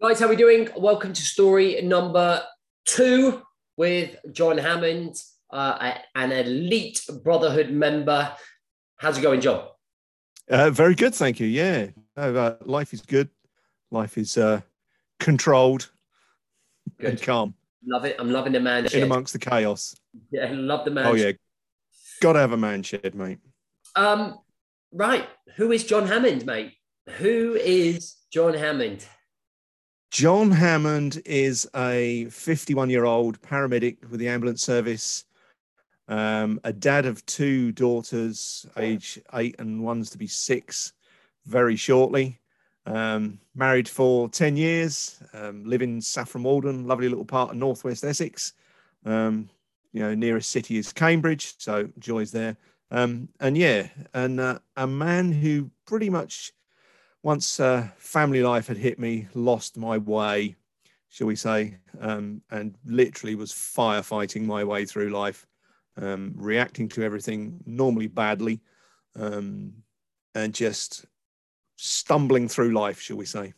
Guys, how are we doing? Welcome to story number two with John Hammond, uh, an elite Brotherhood member. How's it going, John? Uh, very good, thank you. Yeah, uh, life is good. Life is uh, controlled good. and calm. Love it. I'm loving the man shed. In amongst the chaos. Yeah, love the man. Oh yeah, gotta have a man shed, mate. Um, right. Who is John Hammond, mate? Who is John Hammond? John Hammond is a 51 year old paramedic with the ambulance service, um, a dad of two daughters, age eight and one's to be six very shortly. Um, married for 10 years, um, live in Saffron Walden, lovely little part of northwest Essex. Um, you know, nearest city is Cambridge, so joys there. Um, and yeah, and uh, a man who pretty much once uh, family life had hit me, lost my way, shall we say, um, and literally was firefighting my way through life, um, reacting to everything normally badly, um, and just stumbling through life, shall we say.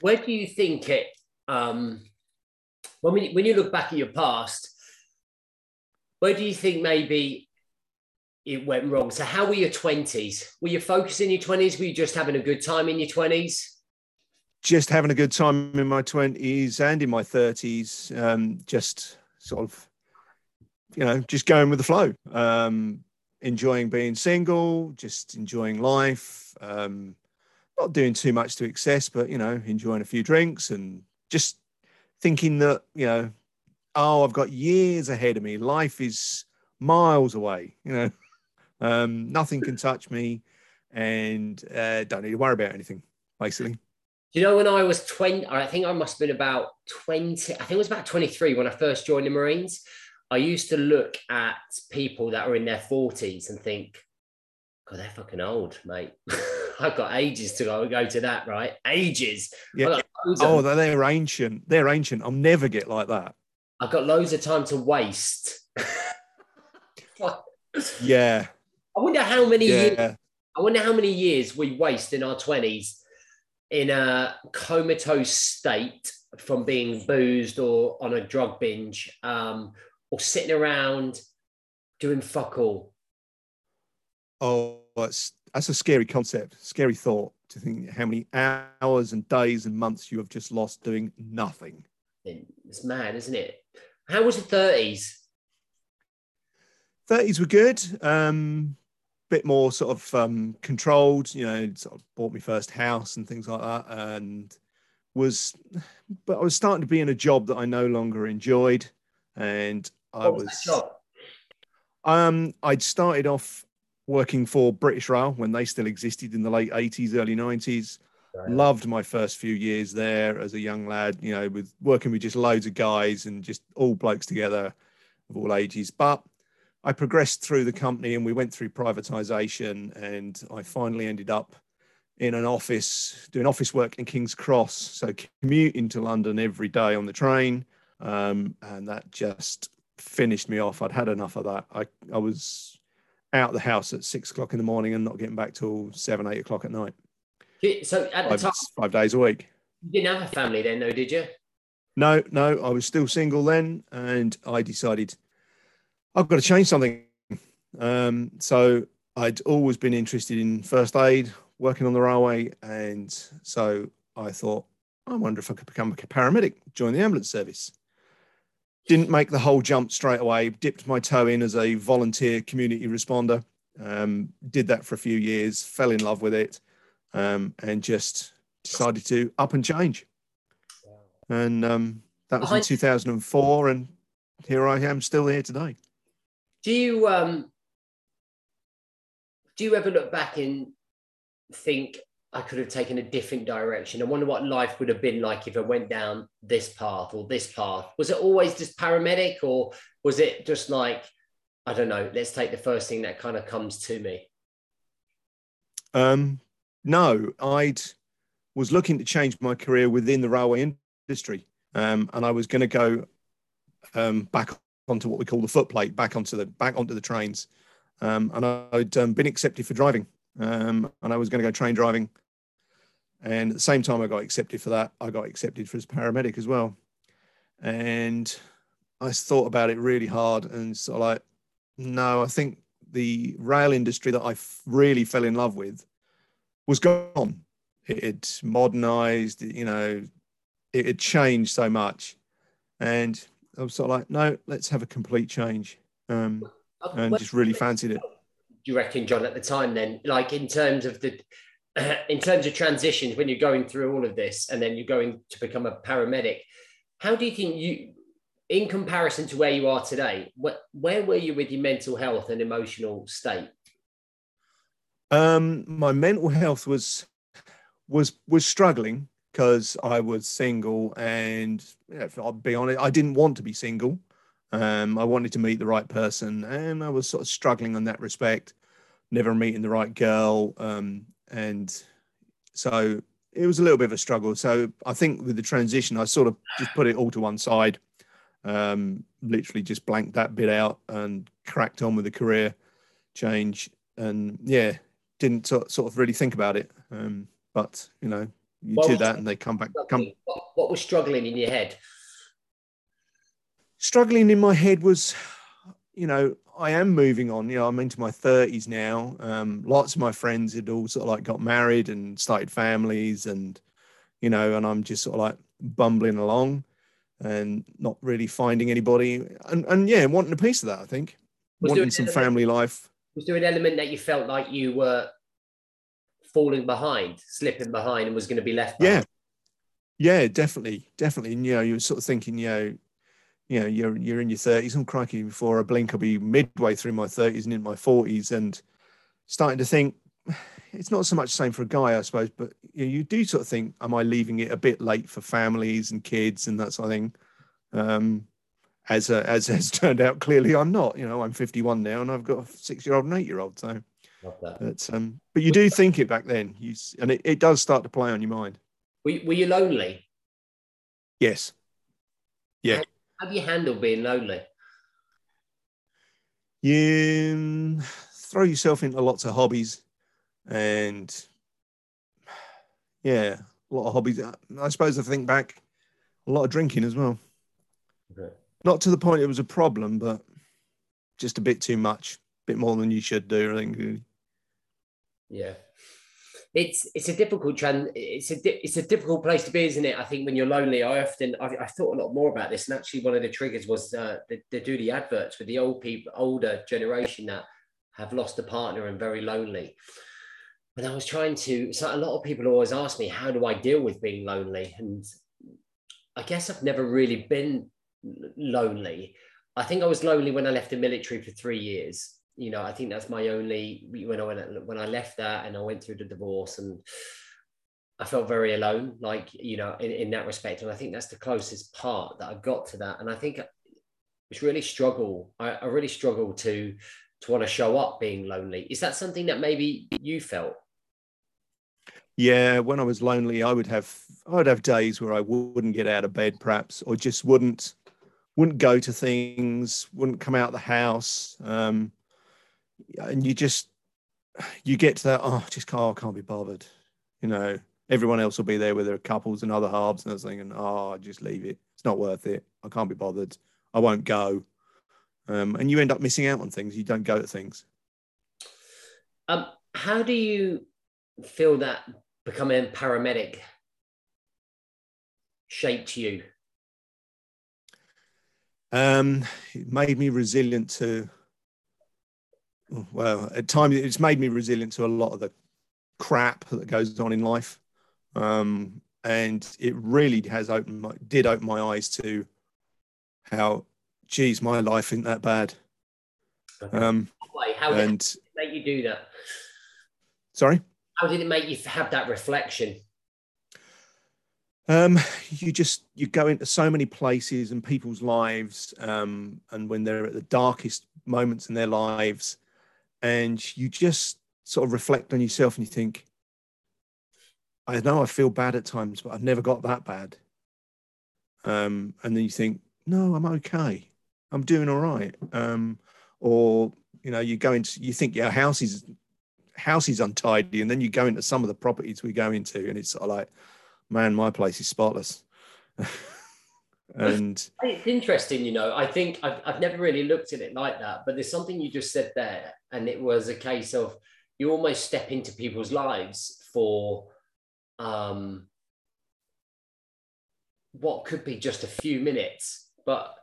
Where do you think it, um, when, we, when you look back at your past, where do you think maybe it went wrong. So, how were your 20s? Were you focused in your 20s? Were you just having a good time in your 20s? Just having a good time in my 20s and in my 30s. Um, just sort of, you know, just going with the flow. Um, enjoying being single, just enjoying life. Um, not doing too much to excess, but, you know, enjoying a few drinks and just thinking that, you know, oh, I've got years ahead of me. Life is miles away, you know. Um, nothing can touch me, and uh, don't need to worry about anything. Basically. You know, when I was 20, I think I must have been about 20, I think it was about 23 when I first joined the Marines. I used to look at people that were in their 40s and think, God, they're fucking old, mate. I've got ages to go, go to that, right? Ages. Yeah. Oh, they're ancient. They're ancient. I'll never get like that. I've got loads of time to waste. yeah. I wonder how many yeah. years. I wonder how many years we waste in our twenties in a comatose state from being boozed or on a drug binge, um, or sitting around doing fuck all. Oh, that's that's a scary concept, scary thought to think how many hours and days and months you have just lost doing nothing. It's mad, isn't it? How was the thirties? Thirties were good. Um, bit more sort of um, controlled. You know, sort of bought my first house and things like that, and was, but I was starting to be in a job that I no longer enjoyed, and I what was. was um, I'd started off working for British Rail when they still existed in the late '80s, early '90s. Right. Loved my first few years there as a young lad. You know, with working with just loads of guys and just all blokes together of all ages, but I progressed through the company and we went through privatization and I finally ended up in an office doing office work in King's Cross. So commuting to London every day on the train. Um, and that just finished me off. I'd had enough of that. I, I was out the house at six o'clock in the morning and not getting back till seven, eight o'clock at night. So at the five, time, five days a week. You didn't have a family then, though, did you? No, no. I was still single then, and I decided I've got to change something. Um, so I'd always been interested in first aid, working on the railway, and so I thought, I wonder if I could become a paramedic, join the ambulance service. Didn't make the whole jump straight away. Dipped my toe in as a volunteer community responder. Um, did that for a few years, fell in love with it, um, and just decided to up and change. And um, that was in 2004, and here I am, still here today. Do you um do you ever look back and think I could have taken a different direction? I wonder what life would have been like if I went down this path or this path. Was it always just paramedic or was it just like, I don't know, let's take the first thing that kind of comes to me? Um, no, I'd was looking to change my career within the railway industry. Um, and I was going to go um, back onto what we call the footplate, back onto the back onto the trains. Um, and I, had um, been accepted for driving, um, and I was going to go train driving. And at the same time, I got accepted for that. I got accepted for as paramedic as well. And I thought about it really hard and sort of like, no, I think the rail industry that I really fell in love with was gone. It had modernized, you know, it had changed so much. And I was sort of like, no, let's have a complete change. Um, and just really fancied it. Do you reckon, John, at the time then, like in terms of the, in terms of transitions, when you're going through all of this and then you're going to become a paramedic, how do you think you, in comparison to where you are today, where, where were you with your mental health and emotional state? Um, my mental health was was was struggling because I was single, and I'll be honest, I didn't want to be single. Um, I wanted to meet the right person, and I was sort of struggling in that respect, never meeting the right girl, um, and so it was a little bit of a struggle. So I think with the transition, I sort of just put it all to one side um, literally just blanked that bit out and cracked on with the career change. And yeah, didn't sort, sort of really think about it. Um, but you know, you what do that and they come back. Come. What, what was struggling in your head? Struggling in my head was, you know, I am moving on. You know, I'm into my 30s now. Um, lots of my friends had all sort of like got married and started families, and you know, and I'm just sort of like bumbling along and not really finding anybody and, and yeah wanting a piece of that i think was wanting some element, family life was there an element that you felt like you were falling behind slipping behind and was going to be left behind? yeah yeah definitely definitely and, you know you were sort of thinking you know you know you're you're in your 30s i'm crikey before a blink i'll be midway through my 30s and in my 40s and starting to think it's not so much the same for a guy, I suppose, but you, know, you do sort of think, am I leaving it a bit late for families and kids and that sort of thing? Um, as a, as has turned out, clearly I'm not. You know, I'm 51 now, and I've got a six year old and eight year old. So, but um, but you do think it back then, you and it, it does start to play on your mind. Were, were you lonely? Yes. Yeah. How have you handled being lonely? You um, throw yourself into lots of hobbies and yeah, a lot of hobbies. I suppose I think back, a lot of drinking as well. Okay. Not to the point it was a problem, but just a bit too much, a bit more than you should do. I think. Yeah, it's it's a difficult trend. It's a di- it's a difficult place to be, isn't it? I think when you're lonely, I often I, I thought a lot more about this, and actually one of the triggers was uh, they, they do the adverts with the old people, older generation that have lost a partner and very lonely and I was trying to. So a lot of people always ask me, how do I deal with being lonely? And I guess I've never really been lonely. I think I was lonely when I left the military for three years. You know, I think that's my only when I went when I left that and I went through the divorce and I felt very alone, like you know, in, in that respect. And I think that's the closest part that I got to that. And I think it's really struggle. I, I really struggle to to want to show up being lonely. Is that something that maybe you felt? Yeah, when I was lonely, I would have I would have days where I wouldn't get out of bed, perhaps, or just wouldn't wouldn't go to things, wouldn't come out the house, um, and you just you get to that. Oh, just can't, I can't be bothered. You know, everyone else will be there with their couples and other halves, and I was thinking, oh, just leave it. It's not worth it. I can't be bothered. I won't go. Um, and you end up missing out on things. You don't go to things. Um, how do you feel that becoming paramedic shaped you? Um, it made me resilient to, well, at times it's made me resilient to a lot of the crap that goes on in life. Um, and it really has opened my, did open my eyes to how, geez, my life isn't that bad. Um, How and, did make you do that? Sorry? how did it make you have that reflection? Um, you just you go into so many places and people's lives, um, and when they're at the darkest moments in their lives, and you just sort of reflect on yourself and you think, I know I feel bad at times, but I've never got that bad. Um, and then you think, no, I'm okay. I'm doing all right. Um, or you know, you go into you think your house is house is untidy, and then you go into some of the properties we go into, and it's sort of like, man, my place is spotless. and it's interesting, you know. I think I've, I've never really looked at it like that, but there's something you just said there, and it was a case of you almost step into people's lives for um, what could be just a few minutes, but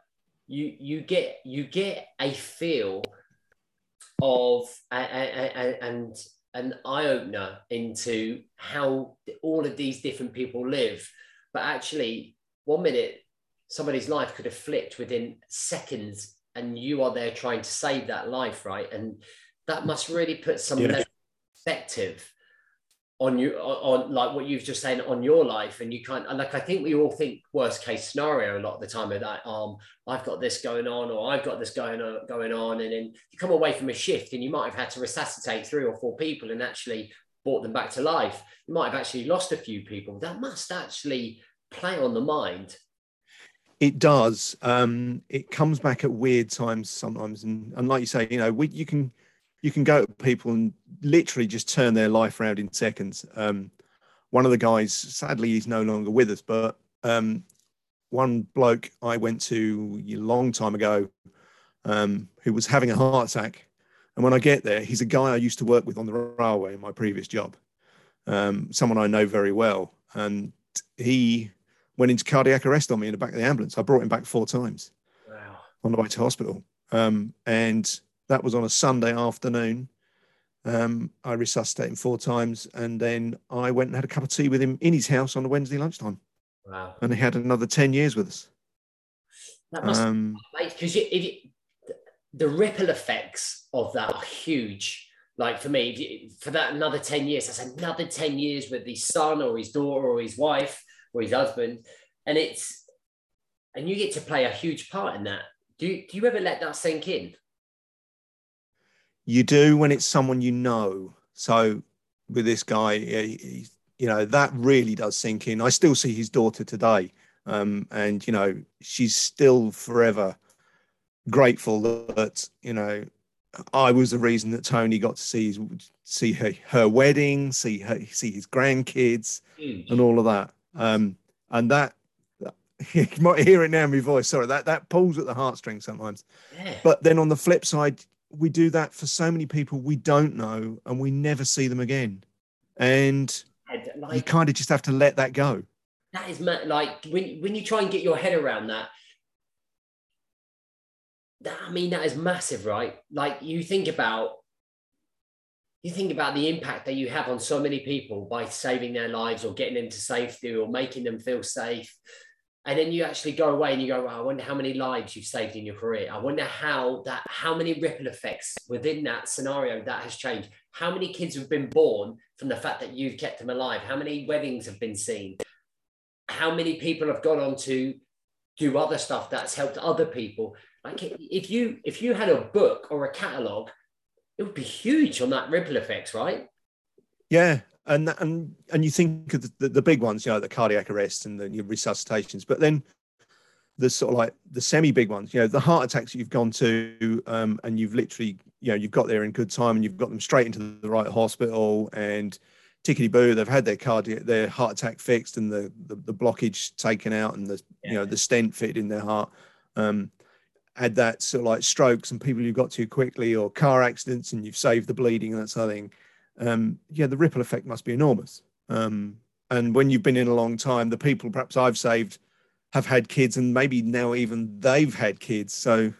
you you get you get a feel of and and an eye opener into how all of these different people live. But actually, one minute somebody's life could have flipped within seconds, and you are there trying to save that life, right? And that must really put some yeah. perspective on you on, on, like what you've just said on your life and you can't and like i think we all think worst case scenario a lot of the time of that um i've got this going on or i've got this going on going on and then you come away from a shift and you might have had to resuscitate three or four people and actually brought them back to life you might have actually lost a few people that must actually play on the mind it does um it comes back at weird times sometimes and, and like you say you know we, you can you can go to people and literally just turn their life around in seconds. Um, one of the guys, sadly, he's no longer with us, but um, one bloke I went to a long time ago um, who was having a heart attack. And when I get there, he's a guy I used to work with on the railway in my previous job, um, someone I know very well. And he went into cardiac arrest on me in the back of the ambulance. I brought him back four times wow. on the way to hospital. Um, and that was on a Sunday afternoon. Um, I resuscitated him four times, and then I went and had a cup of tea with him in his house on a Wednesday lunchtime. Wow! And he had another ten years with us. That must um, because the ripple effects of that are huge. Like for me, for that another ten years, that's another ten years with his son or his daughter or his wife or his husband, and it's and you get to play a huge part in that. Do you, do you ever let that sink in? you do when it's someone you know. So with this guy, he, you know, that really does sink in. I still see his daughter today. Um, and, you know, she's still forever grateful that, you know, I was the reason that Tony got to see his, see her, her wedding, see her, see his grandkids mm. and all of that. Um, and that, you might hear it now in my voice. Sorry, that that pulls at the heartstrings sometimes. Yeah. But then on the flip side, we do that for so many people we don't know and we never see them again. And like, you kind of just have to let that go. That is like when, when you try and get your head around that, that, I mean, that is massive, right? Like you think about, you think about the impact that you have on so many people by saving their lives or getting them to safety or making them feel safe and then you actually go away and you go, well, I wonder how many lives you've saved in your career. I wonder how that, how many ripple effects within that scenario that has changed. How many kids have been born from the fact that you've kept them alive? How many weddings have been seen? How many people have gone on to do other stuff that's helped other people? Like if you if you had a book or a catalog, it would be huge on that ripple effects, right? Yeah, and and and you think of the, the, the big ones, you know, the cardiac arrest and the resuscitations, but then the sort of like the semi big ones, you know, the heart attacks that you've gone to, um, and you've literally, you know, you've got there in good time and you've got them straight into the right hospital and tickety boo, they've had their cardiac, their heart attack fixed and the, the, the blockage taken out and the, yeah. you know, the stent fitted in their heart. Um, had that of like strokes and people you've got to quickly or car accidents and you've saved the bleeding and that sort of thing um, yeah, the ripple effect must be enormous. Um, and when you've been in a long time, the people perhaps I've saved have had kids, and maybe now even they've had kids. So,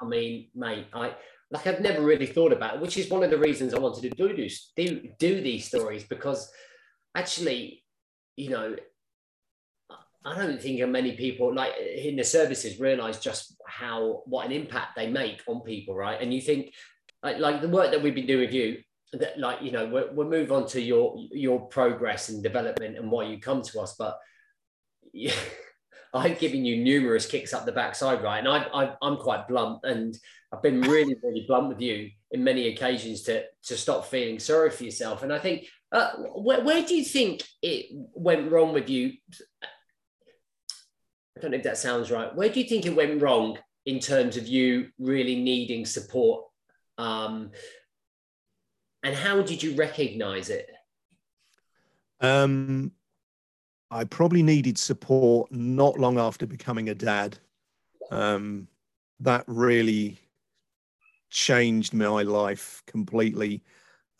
I mean, mate, I like I've never really thought about it, which is one of the reasons I wanted to do do do these stories because actually, you know, I don't think many people like in the services realize just how what an impact they make on people, right? And you think like, like the work that we've been doing with you, that like you know we'll, we'll move on to your your progress and development and why you come to us but yeah, I've given you numerous kicks up the backside right and I, I I'm quite blunt and I've been really really blunt with you in many occasions to to stop feeling sorry for yourself and I think uh, where, where do you think it went wrong with you I don't know if that sounds right where do you think it went wrong in terms of you really needing support um, And how did you recognize it? Um, I probably needed support not long after becoming a dad. Um, that really changed my life completely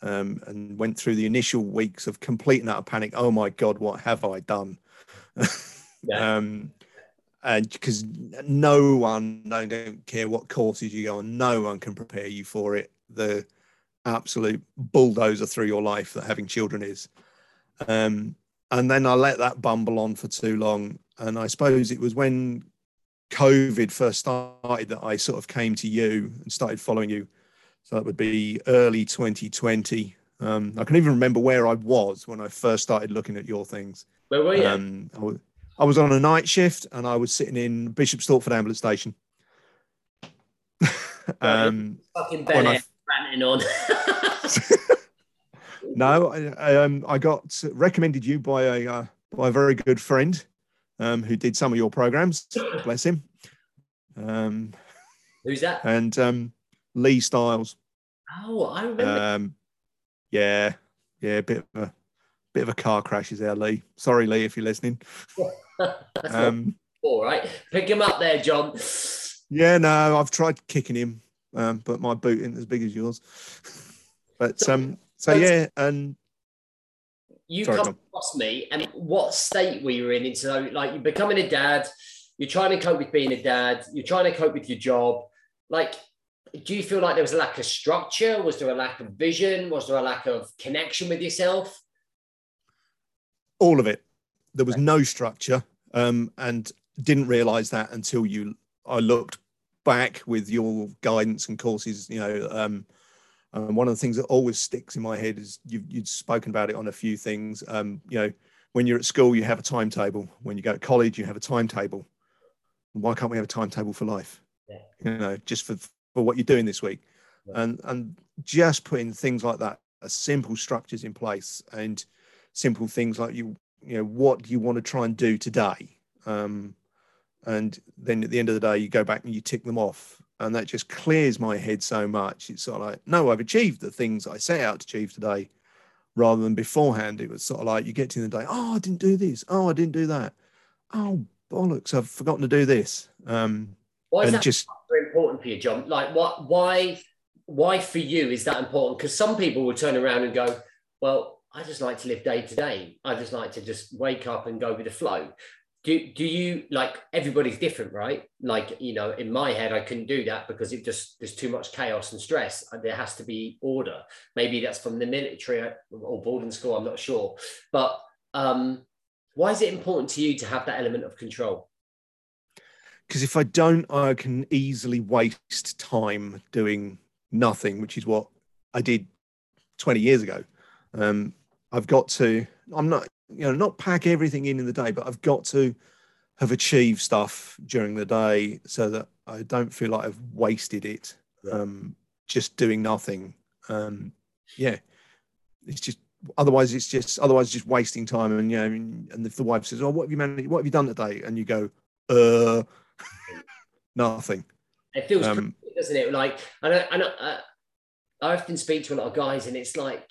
um, and went through the initial weeks of complete and utter panic. Oh my God, what have I done? yeah. um, and because no one, I don't care what courses you go on, no one can prepare you for it. The absolute bulldozer through your life that having children is. Um, and then I let that bumble on for too long. And I suppose it was when COVID first started that I sort of came to you and started following you. So that would be early 2020. Um, I can even remember where I was when I first started looking at your things. Where were you? Um, I, was, I was on a night shift and I was sitting in Bishop Stortford ambulance station. um, fucking Bennett ranting on. no, I, um, I got recommended you by a uh, by a very good friend um, who did some of your programs. Bless him. Um, Who's that? And um, Lee Styles. Oh, I remember. Um, yeah, yeah, a bit of a bit of a car crash is there, Lee. Sorry, Lee, if you're listening. Um, all right, pick him up there, John. Yeah, no, I've tried kicking him, um, but my boot isn't as big as yours. but um, so yeah, and you Sorry, come across me, and what state we were in. so, like, you're becoming a dad. You're trying to cope with being a dad. You're trying to cope with your job. Like, do you feel like there was a lack of structure? Was there a lack of vision? Was there a lack of connection with yourself? All of it. There was no structure, um, and didn't realize that until you. I looked back with your guidance and courses. You know, um, and one of the things that always sticks in my head is you've, you've spoken about it on a few things. Um, you know, when you're at school, you have a timetable. When you go to college, you have a timetable. Why can't we have a timetable for life? Yeah. You know, just for for what you're doing this week, yeah. and and just putting things like that, simple structures in place, and simple things like you you know what you want to try and do today, um, and then at the end of the day, you go back and you tick them off, and that just clears my head so much. It's sort of like, no, I've achieved the things I set out to achieve today, rather than beforehand. It was sort of like you get to the day, oh, I didn't do this, oh, I didn't do that, oh bollocks, I've forgotten to do this. Um, Why is that just very important for you, John? Like, what? Why? Why for you is that important? Because some people will turn around and go, well, I just like to live day to day. I just like to just wake up and go with the flow. Do, do you like everybody's different, right? Like, you know, in my head, I couldn't do that because it just there's too much chaos and stress. There has to be order. Maybe that's from the military or boarding school, I'm not sure. But um, why is it important to you to have that element of control? Because if I don't, I can easily waste time doing nothing, which is what I did 20 years ago. Um, I've got to, I'm not, you know, not pack everything in in the day, but I've got to have achieved stuff during the day so that I don't feel like I've wasted it um, just doing nothing. Um, yeah, it's just otherwise it's just otherwise just wasting time. And you know, and if the wife says, "Oh, what have you managed? What have you done today?" and you go, "Uh, nothing." It feels, um, doesn't it? Like, and I, and I, I often speak to a lot of guys, and it's like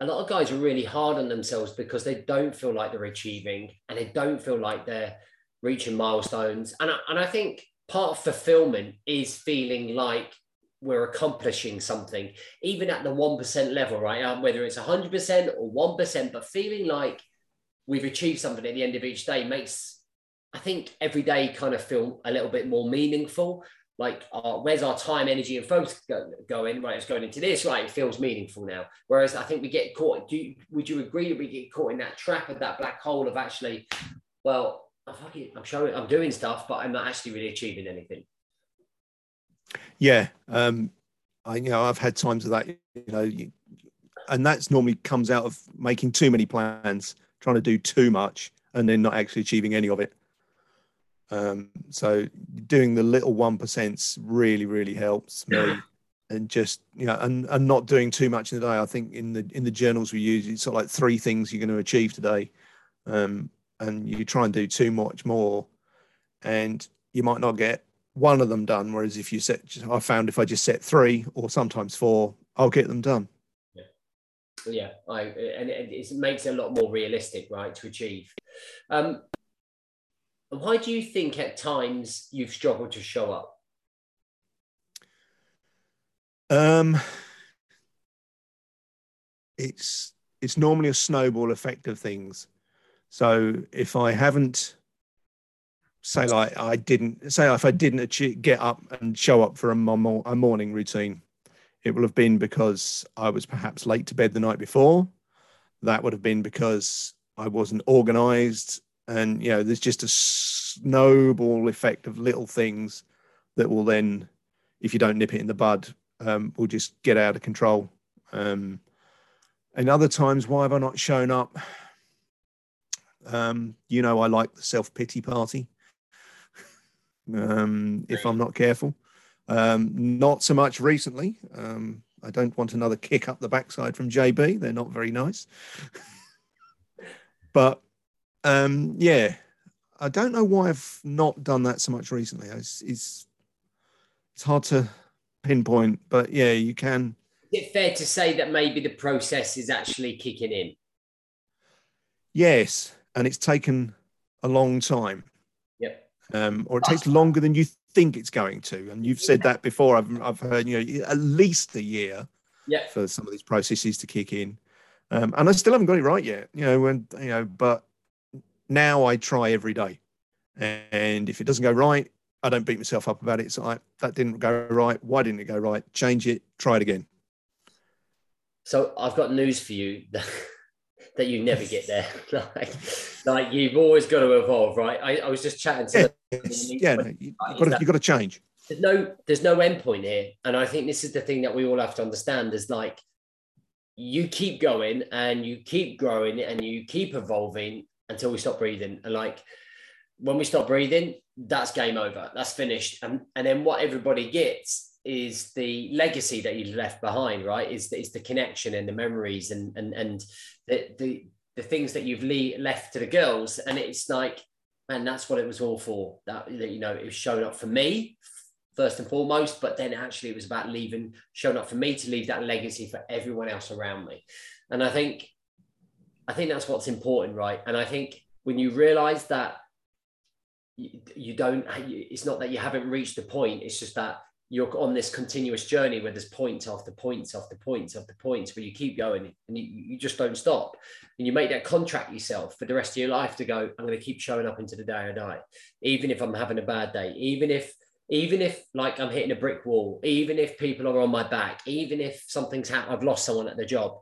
a lot of guys are really hard on themselves because they don't feel like they're achieving and they don't feel like they're reaching milestones. And I, and I think part of fulfillment is feeling like we're accomplishing something, even at the 1% level, right? Um, whether it's 100% or 1%, but feeling like we've achieved something at the end of each day makes, I think, every day kind of feel a little bit more meaningful like uh, where's our time energy and focus go, going? Right it's going into this. Right it feels meaningful now. Whereas i think we get caught do you, would you agree that we get caught in that trap of that black hole of actually well i'm showing i'm doing stuff but i'm not actually really achieving anything? Yeah um i you know i've had times of that you know you, and that's normally comes out of making too many plans trying to do too much and then not actually achieving any of it um, so doing the little one percent really, really helps me. and just you know, and, and not doing too much in the day. I think in the in the journals we use, it's sort of like three things you're going to achieve today, um, and you try and do too much more, and you might not get one of them done. Whereas if you set, I found if I just set three or sometimes four, I'll get them done. Yeah. Yeah, I and it, it makes it a lot more realistic, right, to achieve. Um, why do you think at times you've struggled to show up? Um, it's it's normally a snowball effect of things. So if I haven't, say like I didn't say if I didn't achieve, get up and show up for a, a morning routine, it will have been because I was perhaps late to bed the night before. That would have been because I wasn't organized. And, you know, there's just a snowball effect of little things that will then, if you don't nip it in the bud, um, will just get out of control. Um, and other times, why have I not shown up? Um, you know, I like the self pity party. um, if I'm not careful. Um, not so much recently. Um, I don't want another kick up the backside from JB. They're not very nice. but um, yeah, I don't know why I've not done that so much recently. It's, it's, it's hard to pinpoint, but yeah, you can. Is it fair to say that maybe the process is actually kicking in? Yes, and it's taken a long time. Yep. Um, or it takes longer than you think it's going to. And you've said that before. I've, I've heard, you know, at least a year yeah. for some of these processes to kick in. Um, and I still haven't got it right yet, you know, and, you know, but now I try every day. And if it doesn't go right, I don't beat myself up about it. It's like, that didn't go right. Why didn't it go right? Change it, try it again. So I've got news for you. that that you never get there. like, like you've always got to evolve, right? I, I was just chatting to yeah, yeah no, you, have got to, you've got to change. There's no there's no end point here, and I think this is the thing that we all have to understand is like you keep going and you keep growing and you keep evolving until we stop breathing. And like when we stop breathing, that's game over. That's finished. And and then what everybody gets is the legacy that you left behind, right? Is is the connection and the memories and and and the the, the things that you've le- left to the girls. And it's like, man, that's what it was all for. That, that you know, it was showing up for me first and foremost, but then actually it was about leaving, showing up for me to leave that legacy for everyone else around me. And I think, I think that's what's important, right? And I think when you realize that you, you don't, it's not that you haven't reached the point, it's just that you're on this continuous journey where there's points after points after points after points where you keep going and you, you just don't stop. And you make that contract yourself for the rest of your life to go i'm going to keep showing up into the day i die even if i'm having a bad day even if even if like i'm hitting a brick wall even if people are on my back even if something's happened i've lost someone at the job.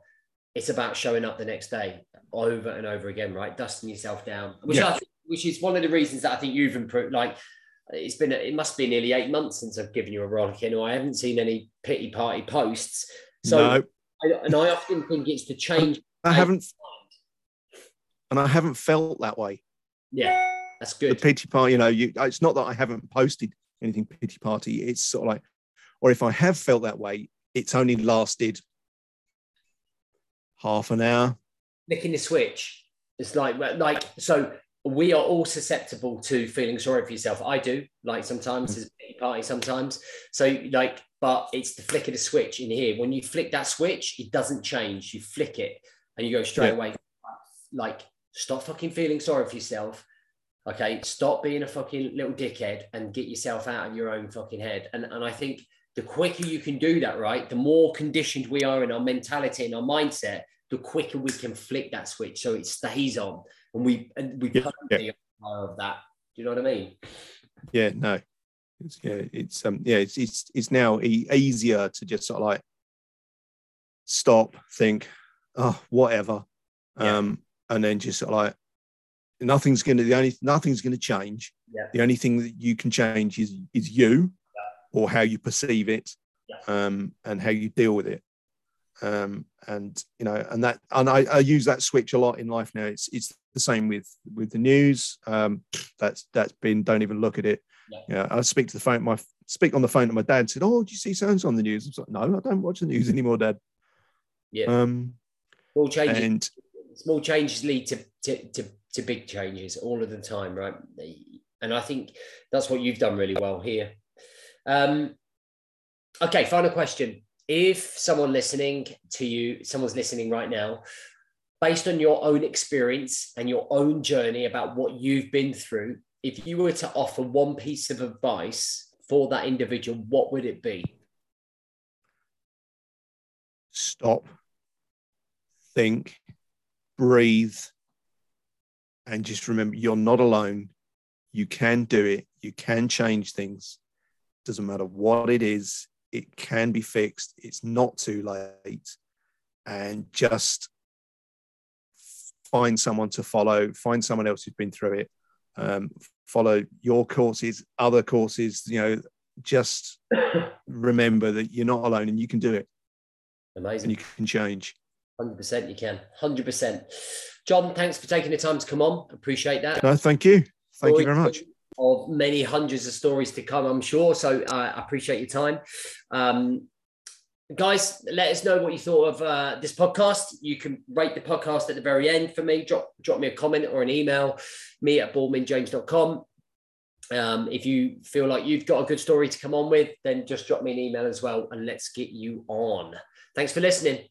It's about showing up the next day over and over again right dusting yourself down which yeah. i think, which is one of the reasons that i think you've improved like it's been it must be nearly eight months since I've given you a rollicking, or I haven't seen any pity party posts. So, no. I, and I often think it's to change. I haven't, and I haven't felt that way. Yeah, that's good. The pity party, you know, you, uh, it's not that I haven't posted anything pity party. It's sort of like, or if I have felt that way, it's only lasted half an hour. Licking the switch. It's like like so we are all susceptible to feeling sorry for yourself. I do, like sometimes as a party, sometimes. So, like, but it's the flick of the switch in here. When you flick that switch, it doesn't change. You flick it and you go straight yeah. away. Like, stop fucking feeling sorry for yourself. Okay. Stop being a fucking little dickhead and get yourself out of your own fucking head. And, and I think the quicker you can do that, right, the more conditioned we are in our mentality and our mindset, the quicker we can flick that switch so it stays on and we and we yeah, yeah. of that. Do you know what I mean? Yeah, no, it's, yeah, it's um, yeah, it's it's it's now e- easier to just sort of like stop, think, oh, whatever, yeah. um, and then just sort of like nothing's gonna the only nothing's gonna change. Yeah. The only thing that you can change is is you, yeah. or how you perceive it, um, and how you deal with it um, and you know and that and I, I, use that switch a lot in life now. It's it's the same with with the news. Um, that's that's been don't even look at it. Yeah. Know, I speak to the phone my speak on the phone to my dad said oh do you see sounds on the news? I was like no I don't watch the news anymore dad. Yeah. Um small changes and, small changes lead to, to to to big changes all of the time right? And I think that's what you've done really well here. Um okay final question if someone listening to you, someone's listening right now, based on your own experience and your own journey about what you've been through, if you were to offer one piece of advice for that individual, what would it be? Stop, think, breathe, and just remember you're not alone. You can do it. You can change things. Doesn't matter what it is, it can be fixed. It's not too late. And just find someone to follow, find someone else who's been through it, um, follow your courses, other courses, you know, just remember that you're not alone and you can do it. Amazing. And you can change. 100% you can. 100%. John, thanks for taking the time to come on. Appreciate that. No, thank you. Thank you very much. Of many hundreds of stories to come, I'm sure. So uh, I appreciate your time. Um, guys, let us know what you thought of uh, this podcast. You can rate the podcast at the very end for me. Drop drop me a comment or an email, me at baldwinjames.com. Um, if you feel like you've got a good story to come on with, then just drop me an email as well and let's get you on. Thanks for listening.